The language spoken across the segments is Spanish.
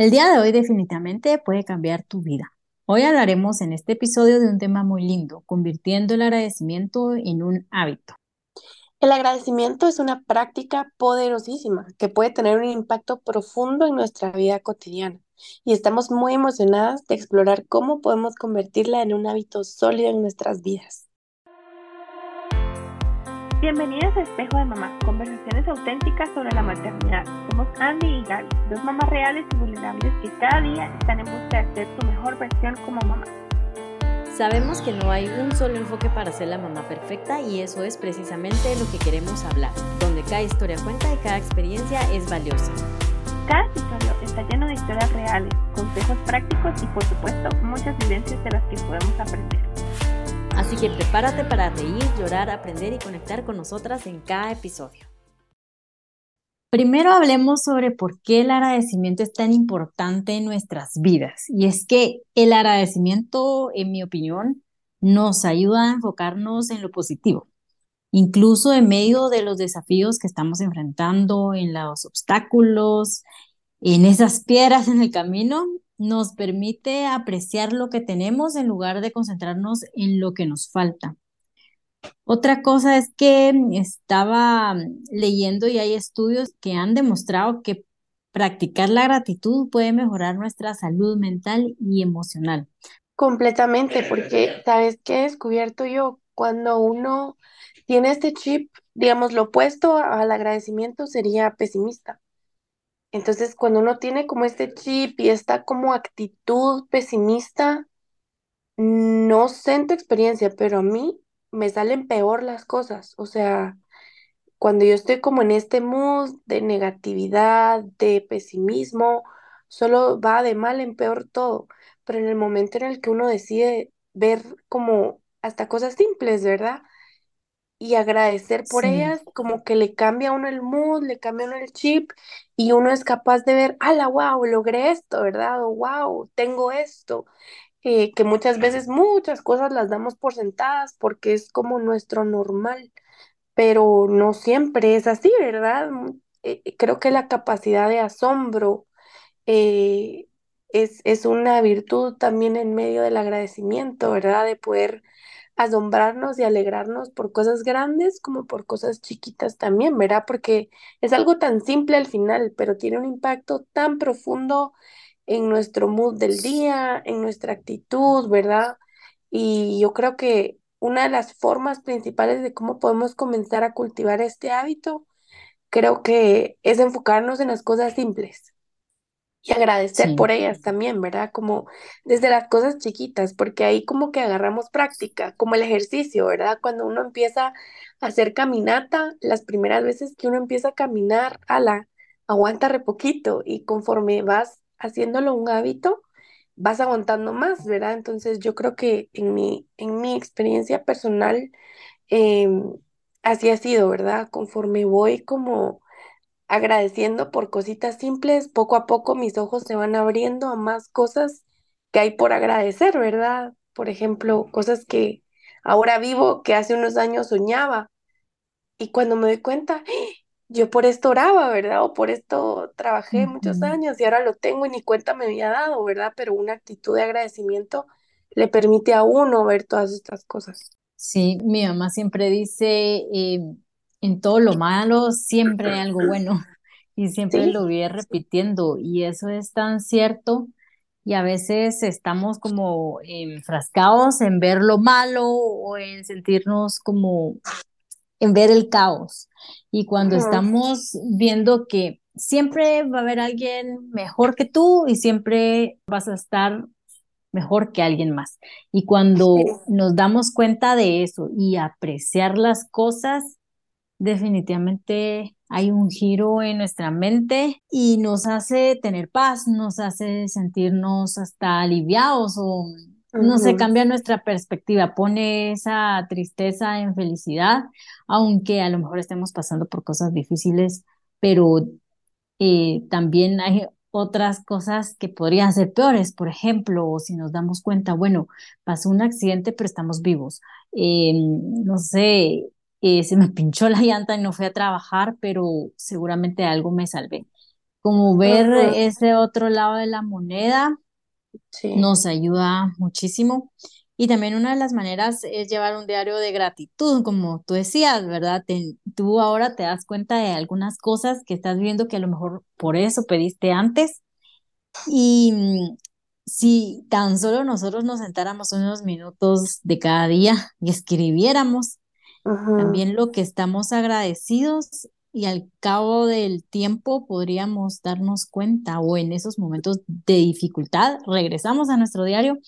El día de hoy definitivamente puede cambiar tu vida. Hoy hablaremos en este episodio de un tema muy lindo, convirtiendo el agradecimiento en un hábito. El agradecimiento es una práctica poderosísima que puede tener un impacto profundo en nuestra vida cotidiana y estamos muy emocionadas de explorar cómo podemos convertirla en un hábito sólido en nuestras vidas. Bienvenidas a Espejo de Mamá, conversaciones auténticas sobre la maternidad. Somos Andy y Gaby, dos mamás reales y vulnerables que cada día están en busca de ser tu mejor versión como mamá. Sabemos que no hay un solo enfoque para ser la mamá perfecta y eso es precisamente lo que queremos hablar, donde cada historia cuenta y cada experiencia es valiosa. Cada episodio está lleno de historias reales, consejos prácticos y por supuesto muchas vivencias de las que podemos aprender. Así que prepárate para reír, llorar, aprender y conectar con nosotras en cada episodio. Primero hablemos sobre por qué el agradecimiento es tan importante en nuestras vidas. Y es que el agradecimiento, en mi opinión, nos ayuda a enfocarnos en lo positivo, incluso en medio de los desafíos que estamos enfrentando, en los obstáculos, en esas piedras en el camino, nos permite apreciar lo que tenemos en lugar de concentrarnos en lo que nos falta. Otra cosa es que estaba leyendo y hay estudios que han demostrado que practicar la gratitud puede mejorar nuestra salud mental y emocional. Completamente, porque sabes qué he descubierto yo cuando uno tiene este chip, digamos, lo opuesto al agradecimiento sería pesimista. Entonces, cuando uno tiene como este chip y esta como actitud pesimista, no sé en tu experiencia, pero a mí me salen peor las cosas. O sea, cuando yo estoy como en este mood de negatividad, de pesimismo, solo va de mal en peor todo. Pero en el momento en el que uno decide ver como hasta cosas simples, ¿verdad? Y agradecer por ellas, como que le cambia a uno el mood, le cambia a uno el chip y uno es capaz de ver, ala, wow, logré esto, ¿verdad? O wow, tengo esto. Eh, que muchas veces muchas cosas las damos por sentadas porque es como nuestro normal, pero no siempre es así, ¿verdad? Mm, eh, eh, creo que la capacidad de asombro es, es una virtud también en medio del agradecimiento, ¿verdad? De poder asombrarnos y alegrarnos por cosas grandes como por cosas chiquitas también, ¿verdad? Porque es algo tan simple al final, pero tiene un impacto tan profundo en nuestro mood del día, en nuestra actitud, ¿verdad? Y yo creo que una de las formas principales de cómo podemos comenzar a cultivar este hábito, creo que es enfocarnos en las cosas simples y agradecer por ellas también, ¿verdad? Como desde las cosas chiquitas, porque ahí como que agarramos práctica, como el ejercicio, ¿verdad? Cuando uno empieza a hacer caminata, las primeras veces que uno empieza a caminar, ala, aguanta re poquito y conforme vas haciéndolo un hábito, vas aguantando más, ¿verdad? Entonces yo creo que en mi, en mi experiencia personal, em, así ha sido, ¿verdad? Conforme voy como agradeciendo por cositas simples, poco a poco mis ojos se van abriendo a más cosas que hay por agradecer, ¿verdad? Por ejemplo, cosas que ahora vivo, que hace unos años soñaba. Y cuando me doy cuenta, yo por esto oraba, ¿verdad? O por esto trabajé muchos años y ahora lo tengo y ni cuenta me había dado, ¿verdad? Pero una actitud de agradecimiento le permite a uno ver todas estas cosas. Sí, mi mamá siempre dice, eh, en todo lo malo siempre hay algo bueno y siempre lo voy repitiendo y eso es tan cierto y a veces estamos como enfrascados en ver lo malo o en sentirnos como en ver el caos. Y cuando estamos viendo que siempre va a haber alguien mejor que tú y siempre vas a estar mejor que alguien más. Y cuando nos damos cuenta de eso y apreciar las cosas, definitivamente hay un giro en nuestra mente y nos hace tener paz, nos hace sentirnos hasta aliviados o no se cambia nuestra perspectiva, pone esa tristeza en felicidad, aunque a lo mejor estemos pasando por cosas difíciles, pero eh, también hay otras cosas que podrían ser peores, por ejemplo, si nos damos cuenta, bueno, pasó un accidente, pero estamos vivos. Eh, no sé, eh, se me pinchó la llanta y no fui a trabajar, pero seguramente algo me salvé. como ver ese otro lado de la moneda Sí. nos ayuda muchísimo. Y también una de las maneras es llevar un diario de gratitud, como tú decías, ¿verdad? Te- tú ahora te das cuenta de algunas cosas que estás viendo que a lo mejor por eso pediste antes. Y mm, si tan solo nosotros nos sentáramos unos minutos de cada día y escribiéramos También lo que estamos agradecidos y al cabo del tiempo podríamos darnos cuenta o en esos momentos de dificultad regresamos a nuestro diario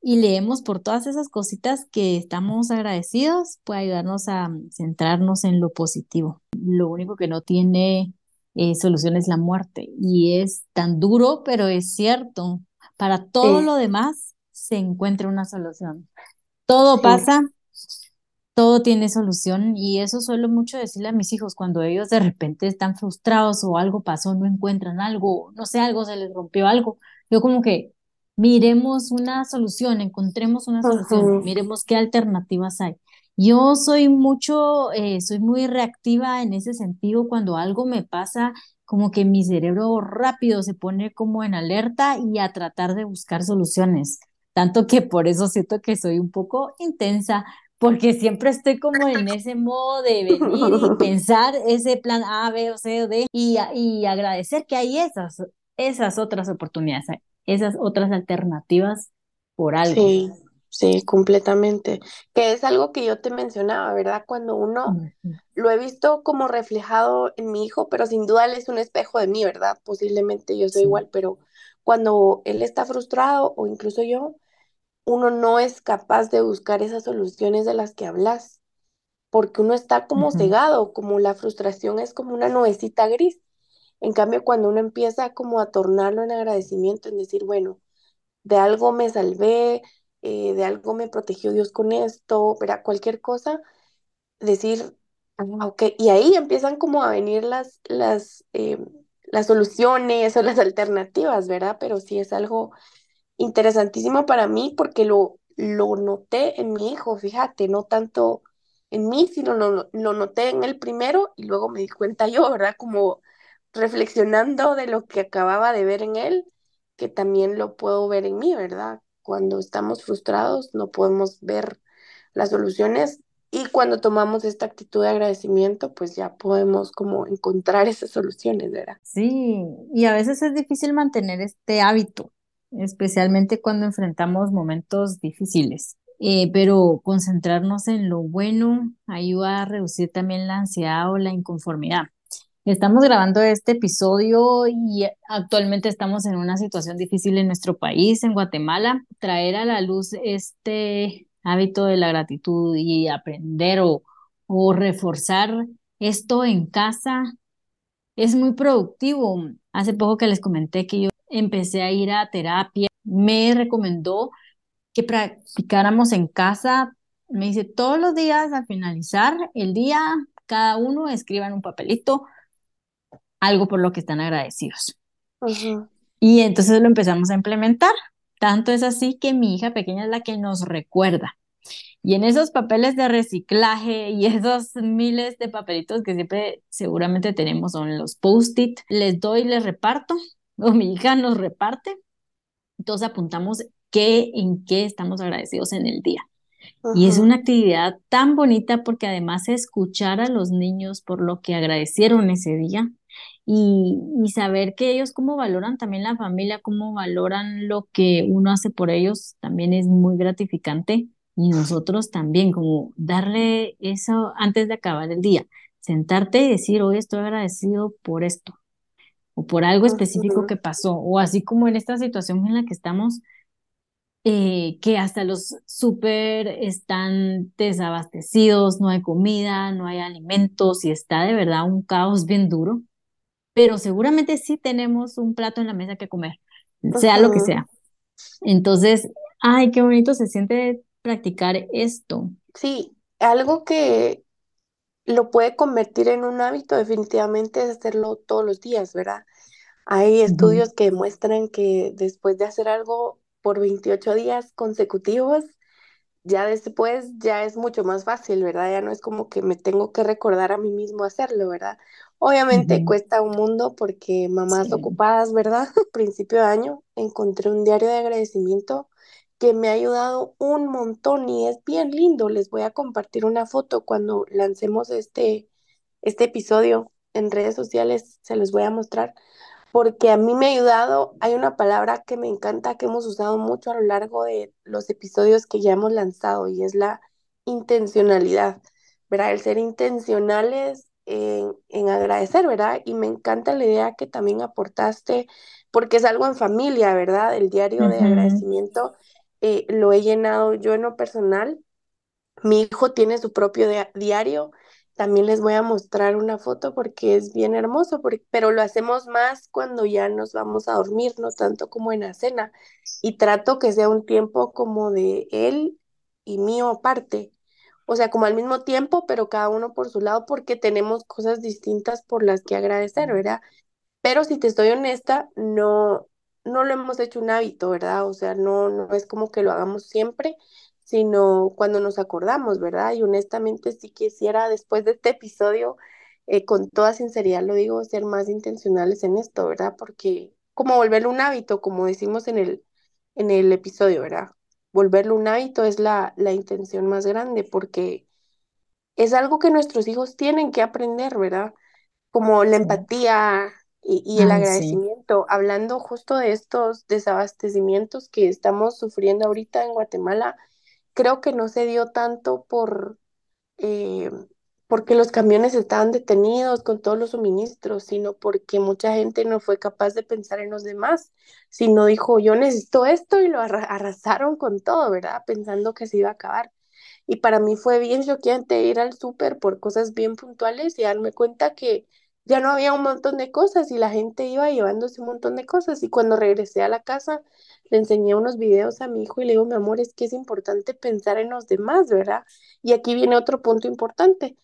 y leemos por todas esas cositas que estamos agradecidos, puede ayudarnos a centrarnos en lo positivo. Lo único que no tiene eh, solución es la muerte y es tan duro, pero es cierto. Para todo Sí, lo demás se encuentra una solución. Todo sí. pasa, todo tiene solución y eso suelo mucho decirle a mis hijos cuando ellos de repente están frustrados o algo pasó, no encuentran algo, no sé, algo se les rompió algo. Yo como que miremos una solución, encontremos una solución, miremos qué alternativas hay. Yo soy mucho, eh, soy muy reactiva en ese sentido cuando algo me pasa, como que mi cerebro rápido se pone como en alerta y a tratar de buscar soluciones. Tanto que por eso siento que soy un poco intensa porque siempre estoy como en ese modo de venir y pensar ese plan A, B o C o D y, y agradecer que hay esas, esas otras oportunidades, esas otras alternativas por algo. Sí, sí, completamente. Que es algo que yo te mencionaba, ¿verdad? Cuando uno lo he visto como reflejado en mi hijo, pero sin duda él es un espejo de mí, ¿verdad? Posiblemente yo soy Sí. igual, pero cuando él está frustrado o incluso yo, uno no es capaz de buscar esas soluciones de las que hablas, porque uno está como cegado, como la frustración es como una nubecita gris. En cambio, cuando uno empieza como a tornarlo en agradecimiento, en decir, bueno, de algo me salvé, eh, de algo me protegió Dios con esto, ¿verdad? Cualquier cosa, decir, ok, y ahí empiezan como a venir las, las, eh, las soluciones o las alternativas, ¿verdad? Pero sí es algo interesantísimo para mí porque lo, lo noté en mi hijo, fíjate, no tanto en mí, sino lo, lo noté en él primero y luego me di cuenta yo, ¿verdad? Como reflexionando de lo que acababa de ver en él, que también lo puedo ver en mí, ¿verdad? Cuando estamos frustrados no podemos ver las soluciones y cuando tomamos esta actitud de agradecimiento, pues ya podemos como encontrar esas soluciones, ¿verdad? Sí, y a veces es difícil mantener este hábito, especialmente cuando enfrentamos momentos difíciles. Eh, pero concentrarnos en lo bueno ayuda a reducir también la ansiedad o la inconformidad. Estamos grabando este episodio y actualmente estamos en una situación difícil en nuestro país, en Guatemala. Traer a la luz este hábito de la gratitud y aprender o, o reforzar esto en casa es muy productivo. Hace poco que les comenté que yo empecé a ir a terapia, me recomendó que practicáramos en casa. Me dice, todos los días al finalizar el día, cada uno escriba en un papelito algo por lo que están agradecidos. Ujú, Y entonces lo empezamos a implementar. Tanto es así que mi hija pequeña es la que nos recuerda. Y en esos papeles de reciclaje y esos miles de papelitos que siempre seguramente tenemos son los post-it, les doy, les reparto, o mi hija nos reparte. Entonces apuntamos qué, en qué estamos agradecidos en el día. Y es una actividad tan bonita porque además escuchar a los niños por lo que agradecieron ese día y, y saber que ellos cómo valoran también la familia, cómo valoran lo que uno hace por ellos, también es muy gratificante. Y nosotros también, como darle eso antes de acabar el día, sentarte y decir, hoy estoy agradecido por esto o por algo específico que pasó, o así como en esta situación en la que estamos eh, que hasta los súper están desabastecidos, no hay comida, no hay alimentos y está de verdad un caos bien duro, pero seguramente sí tenemos un plato en la mesa que comer, sea lo que sea. Entonces, ay, qué bonito se siente practicar esto. Sí, algo que lo puede convertir en un hábito definitivamente es hacerlo todos los días, ¿verdad? Hay estudios que demuestran que después de hacer algo por 28 días consecutivos, ya después ya es mucho más fácil, ¿verdad? Ya no es como que me tengo que recordar a mí mismo hacerlo, ¿verdad? Obviamente cuesta un mundo porque mamás Sí. ocupadas, ¿verdad? Principio de año encontré un diario de agradecimiento que me ha ayudado un montón y es bien lindo. Les voy a compartir una foto cuando lancemos este, este episodio en redes sociales, se los voy a mostrar porque a mí me ha ayudado. Hay una palabra que me encanta que hemos usado mucho a lo largo de los episodios que ya hemos lanzado y es la intencionalidad, ¿verdad? El ser intencionales en, en agradecer, ¿verdad? Y me encanta la idea que también aportaste, porque es algo en familia, ¿verdad? El diario de agradecimiento eh, lo he llenado yo en lo personal mi hijo tiene su propio dia- diario. También les voy a mostrar una foto porque es bien hermoso, porque- pero lo hacemos más cuando ya nos vamos a dormir, no tanto como en la cena. Y trato que sea un tiempo como de él y mío aparte. O sea, como al mismo tiempo, pero cada uno por su lado, porque tenemos cosas distintas por las que agradecer, ¿verdad? Pero si te estoy honesta, no, no lo hemos hecho un hábito, ¿verdad? O sea, no, no es como que lo hagamos siempre, sino cuando nos acordamos, ¿verdad? Y honestamente sí quisiera, después de este episodio, eh, con toda sinceridad lo digo, ser más intencionales en esto, ¿verdad? Porque como volverlo un hábito, como decimos en el, en el episodio, ¿verdad? Volverlo un hábito es la, la intención más grande, porque es algo que nuestros hijos tienen que aprender, ¿verdad? como la empatía y, y el Ay, sí. agradecimiento, hablando justo de estos desabastecimientos que estamos sufriendo ahorita en Guatemala, creo que no se dio tanto por eh, porque los camiones estaban detenidos con todos los suministros, sino porque mucha gente no fue capaz de pensar en los demás, sino dijo, yo necesito esto y lo arra- arrasaron con todo, ¿verdad? Pensando que se iba a acabar. Y para mí fue bien choqueante ir al súper por cosas bien puntuales y darme cuenta que ya no había un montón de cosas y la gente iba llevándose un montón de cosas. Y cuando regresé a la casa, le enseñé unos videos a mi hijo y le digo, mi amor, es que es importante pensar en los demás, ¿verdad? Y aquí viene otro punto importante,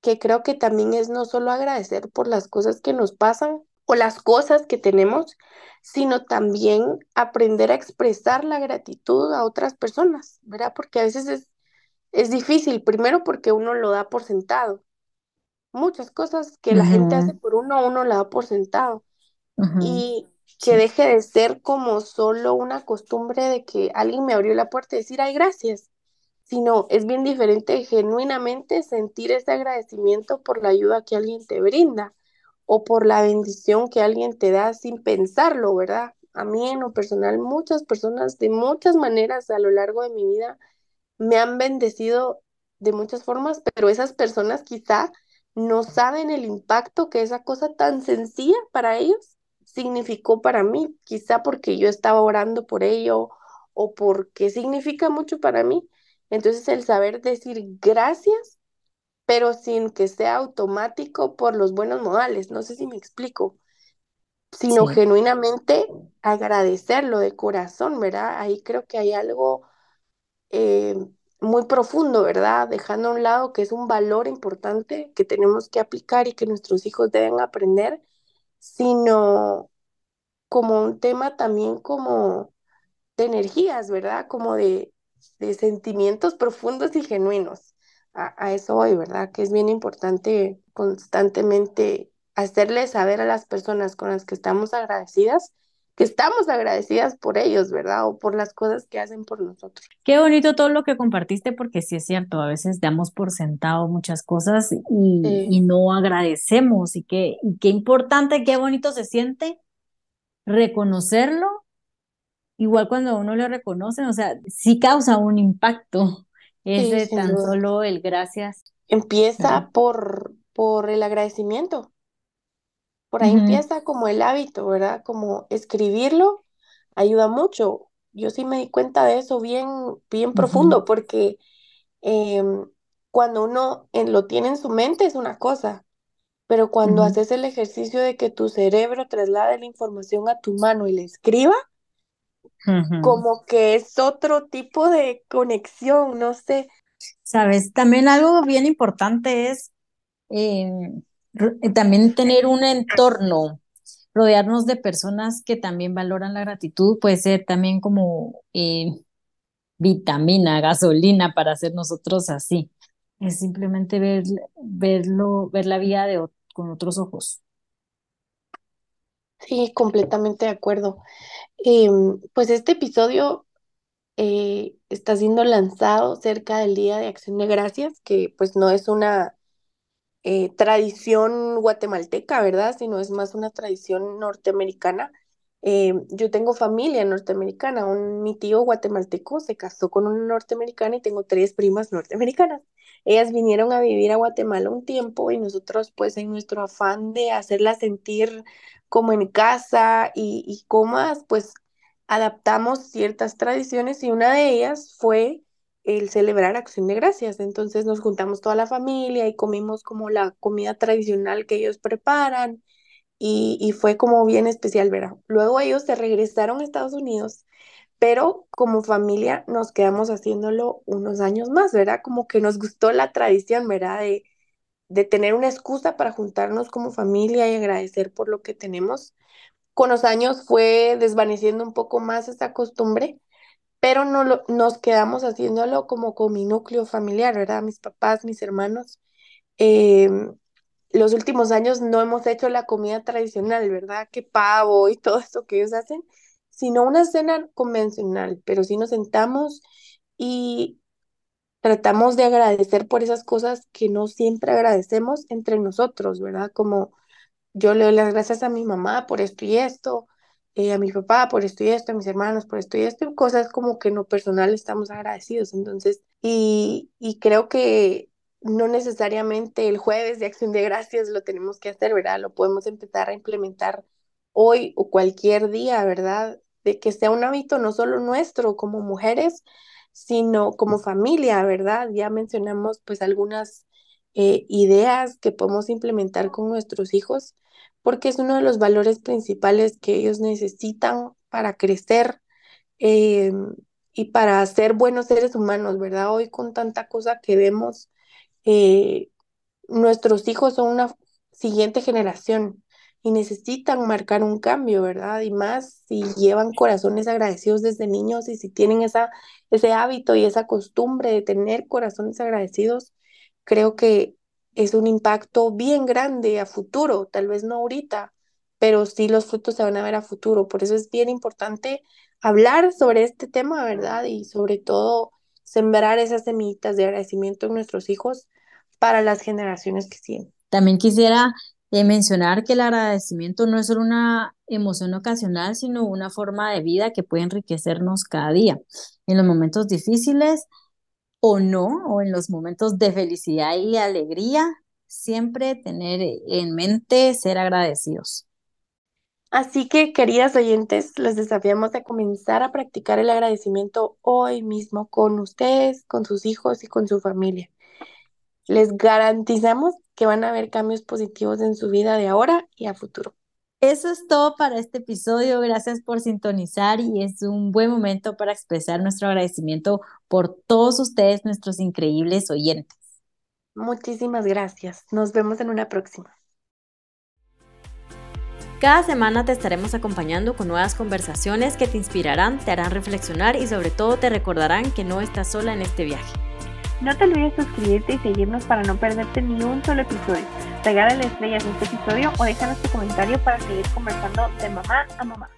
que creo que también es no solo agradecer por las cosas que nos pasan o las cosas que tenemos, sino también aprender a expresar la gratitud a otras personas, ¿verdad? Porque a veces es es difícil, primero porque uno lo da por sentado. Muchas cosas que la gente hace por uno, uno la da por sentado. Y que deje de ser como solo una costumbre de que alguien me abrió la puerta y decir, ay, gracias. Sino es bien diferente genuinamente sentir ese agradecimiento por la ayuda que alguien te brinda o por la bendición que alguien te da sin pensarlo, ¿verdad? A mí en lo personal, muchas personas de muchas maneras a lo largo de mi vida me han bendecido de muchas formas, pero esas personas quizá no saben el impacto que esa cosa tan sencilla para ellos significó para mí, quizá porque yo estaba orando por ello o porque significa mucho para mí. Entonces el saber decir gracias, pero sin que sea automático por los buenos modales, no sé si me explico, sino Sí. genuinamente agradecerlo de corazón, ¿verdad? Ahí creo que hay algo eh, muy profundo, ¿verdad? Dejando a un lado que es un valor importante que tenemos que aplicar y que nuestros hijos deben aprender, sino como un tema también como de energías, ¿verdad? Como de, de sentimientos profundos y genuinos. A, eso voy, ¿verdad? Que es bien importante constantemente hacerle saber a las personas con las que estamos agradecidas que estamos agradecidas por ellos, ¿verdad? O por las cosas que hacen por nosotros. Qué bonito todo lo que compartiste, porque sí es cierto, a veces damos por sentado muchas cosas y, y no agradecemos. Y qué, y qué importante, qué bonito se siente reconocerlo, igual cuando uno le reconocen, o sea, sí causa un impacto ese tan solo el gracias. Empieza por, por el agradecimiento. Por ahí empieza como el hábito, ¿verdad? Como escribirlo ayuda mucho. Yo sí me di cuenta de eso bien, bien profundo, porque em, cuando uno en- lo tiene en su mente es una cosa, pero cuando haces el ejercicio de que tu cerebro traslade la información a tu mano y la escriba, como que es otro tipo de conexión, no sé. Sabes, también algo bien importante es eh, también tener un entorno, rodearnos de personas que también valoran la gratitud, puede ser también como eh, vitamina, gasolina para hacer nosotros así. Es simplemente ver, verlo, ver la vida de con otros ojos. Sí, completamente de acuerdo. Em, pues este episodio eh, está siendo lanzado cerca del Día de Acción de Gracias, que pues no es una eh, tradición guatemalteca, ¿verdad? Sino es más una tradición norteamericana. Eh, yo tengo familia norteamericana, un, mi tío guatemalteco se casó con una norteamericana y tengo tres primas norteamericanas. Ellas vinieron a vivir a Guatemala un tiempo y nosotros pues en nuestro afán de hacerlas sentir como en casa y, y comas, pues adaptamos ciertas tradiciones y una de ellas fue el celebrar Acción de Gracias. Entonces nos juntamos toda la familia y comimos como la comida tradicional que ellos preparan y, y fue como bien especial, ¿verdad? Luego ellos se regresaron a Estados Unidos, pero como familia nos quedamos haciéndolo unos años más, ¿verdad? Como que nos gustó la tradición, ¿verdad? De, de tener una excusa para juntarnos como familia y agradecer por lo que tenemos. Con los años fue desvaneciendo un poco más esta costumbre, pero no lo, nos quedamos haciéndolo como con mi núcleo familiar, ¿verdad? Mis papás, mis hermanos. Em, los últimos años no hemos hecho la comida tradicional, ¿verdad? Que pavo y todo esto que ellos hacen, sino una cena convencional, pero sí nos sentamos y tratamos de agradecer por esas cosas que no siempre agradecemos entre nosotros, ¿verdad? Como yo le doy las gracias a mi mamá por esto y esto, eh, a mi papá por esto y esto, a mis hermanos por esto y esto, cosas como que en lo personal estamos agradecidos. Entonces, y, y creo que no necesariamente el jueves de Acción de Gracias lo tenemos que hacer, ¿verdad? Lo podemos empezar a implementar hoy o cualquier día, ¿verdad? De que sea un hábito no solo nuestro como mujeres, sino como familia, ¿verdad? Ya mencionamos pues algunas eh, ideas que podemos implementar con nuestros hijos, porque es uno de los valores principales que ellos necesitan para crecer eh, y para ser buenos seres humanos, ¿verdad? Hoy con tanta cosa que vemos, eh, nuestros hijos son una siguiente generación y necesitan marcar un cambio, ¿verdad? Y más si llevan corazones agradecidos desde niños y si tienen esa, ese hábito y esa costumbre de tener corazones agradecidos, creo que es un impacto bien grande a futuro, tal vez no ahorita, pero sí los frutos se van a ver a futuro. Por eso es bien importante hablar sobre este tema, ¿verdad? Y sobre todo sembrar esas semillitas de agradecimiento en nuestros hijos para las generaciones que siguen. También quisiera eh, mencionar que el agradecimiento no es solo una emoción ocasional, sino una forma de vida que puede enriquecernos cada día. En los momentos difíciles o no, o en los momentos de felicidad y alegría, siempre tener en mente ser agradecidos. Así que, queridas oyentes, les desafiamos a comenzar a practicar el agradecimiento hoy mismo con ustedes, con sus hijos y con su familia. Les garantizamos que van a haber cambios positivos en su vida de ahora y a futuro. Eso es todo para este episodio. Gracias por sintonizar y es un buen momento para expresar nuestro agradecimiento por todos ustedes, nuestros increíbles oyentes. Muchísimas gracias. Nos vemos en una próxima. Cada semana te estaremos acompañando con nuevas conversaciones que te inspirarán, te harán reflexionar y sobre todo te recordarán que no estás sola en este viaje. No te olvides suscribirte y seguirnos para no perderte ni un solo episodio. Regálale estrellas en este episodio o déjanos tu comentario para seguir conversando de mamá a mamá.